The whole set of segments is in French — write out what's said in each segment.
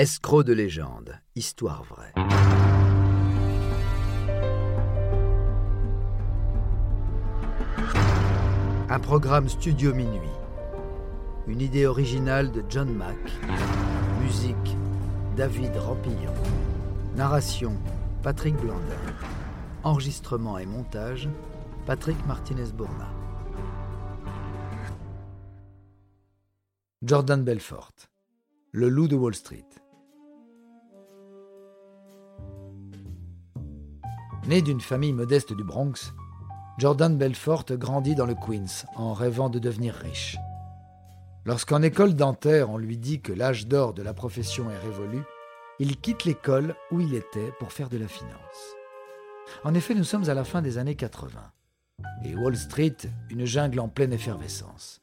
Escroc de légende, histoire vraie. Un programme Studio Minuit. Une idée originale de John Mack. Musique David Rampillon. Narration Patrick Blandin. Enregistrement et montage Patrick Martinez-Bourna. Jordan Belfort. Le loup de Wall Street. Né d'une famille modeste du Bronx, Jordan Belfort grandit dans le Queens en rêvant de devenir riche. Lorsqu'en école dentaire on lui dit que l'âge d'or de la profession est révolu, il quitte l'école où il était pour faire de la finance. En effet, nous sommes à la fin des années 80 et Wall Street, une jungle en pleine effervescence.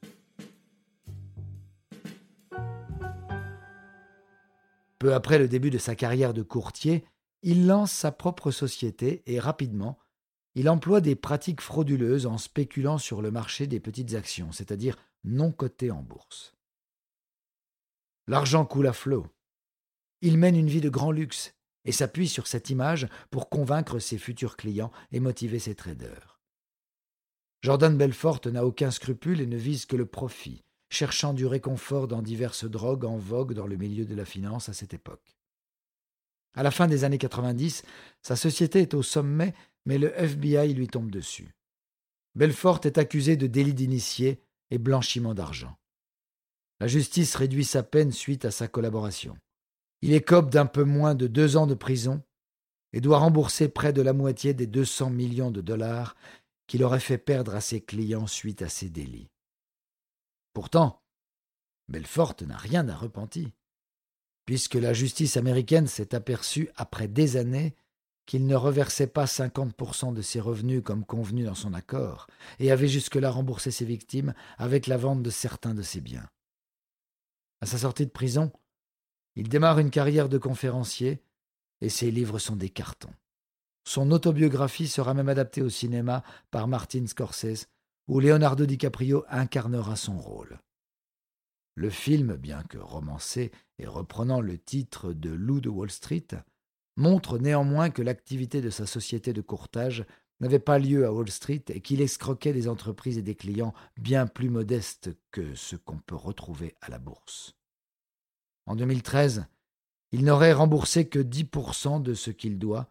Peu après le début de sa carrière de courtier, il lance sa propre société et rapidement, il emploie des pratiques frauduleuses en spéculant sur le marché des petites actions, c'est-à-dire non cotées en bourse. L'argent coule à flot. Il mène une vie de grand luxe et s'appuie sur cette image pour convaincre ses futurs clients et motiver ses traders. Jordan Belfort n'a aucun scrupule et ne vise que le profit, cherchant du réconfort dans diverses drogues en vogue dans le milieu de la finance à cette époque. À la fin des années 90, sa société est au sommet, mais le FBI lui tombe dessus. Belfort est accusé de délit d'initié et blanchiment d'argent. La justice réduit sa peine suite à sa collaboration. Il écope d'un peu moins de deux ans de prison et doit rembourser près de la moitié des 200 millions de dollars qu'il aurait fait perdre à ses clients suite à ses délits. Pourtant, Belfort n'a rien à repentir puisque la justice américaine s'est aperçue après des années qu'il ne reversait pas 50% de ses revenus comme convenu dans son accord, et avait jusque-là remboursé ses victimes avec la vente de certains de ses biens. À sa sortie de prison, il démarre une carrière de conférencier, et ses livres sont des cartons. Son autobiographie sera même adaptée au cinéma par Martin Scorsese, où Leonardo DiCaprio incarnera son rôle. Le film, bien que romancé et reprenant le titre de Loup de Wall Street, montre néanmoins que l'activité de sa société de courtage n'avait pas lieu à Wall Street et qu'il escroquait des entreprises et des clients bien plus modestes que ce qu'on peut retrouver à la bourse. En 2013, il n'aurait remboursé que 10% de ce qu'il doit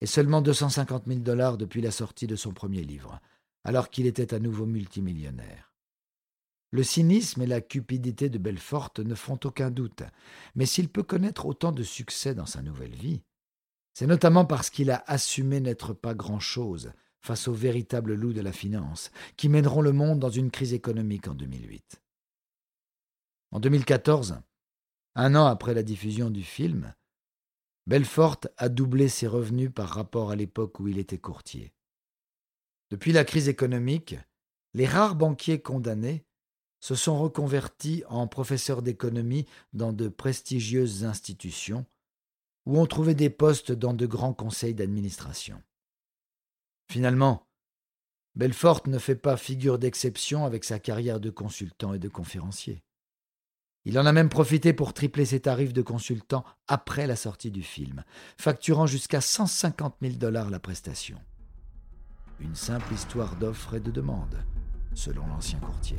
et seulement 250 000 dollars depuis la sortie de son premier livre, alors qu'il était à nouveau multimillionnaire. Le cynisme et la cupidité de Belfort ne font aucun doute, mais s'il peut connaître autant de succès dans sa nouvelle vie, c'est notamment parce qu'il a assumé n'être pas grand-chose face aux véritables loups de la finance, qui mèneront le monde dans une crise économique en 2008. En 2014, un an après la diffusion du film, Belfort a doublé ses revenus par rapport à l'époque où il était courtier. Depuis la crise économique, les rares banquiers condamnés se sont reconvertis en professeurs d'économie dans de prestigieuses institutions, ou ont trouvé des postes dans de grands conseils d'administration. Finalement, Belfort ne fait pas figure d'exception avec sa carrière de consultant et de conférencier. Il en a même profité pour tripler ses tarifs de consultant après la sortie du film, facturant jusqu'à 150 000 dollars la prestation. Une simple histoire d'offre et de demande, selon l'ancien courtier.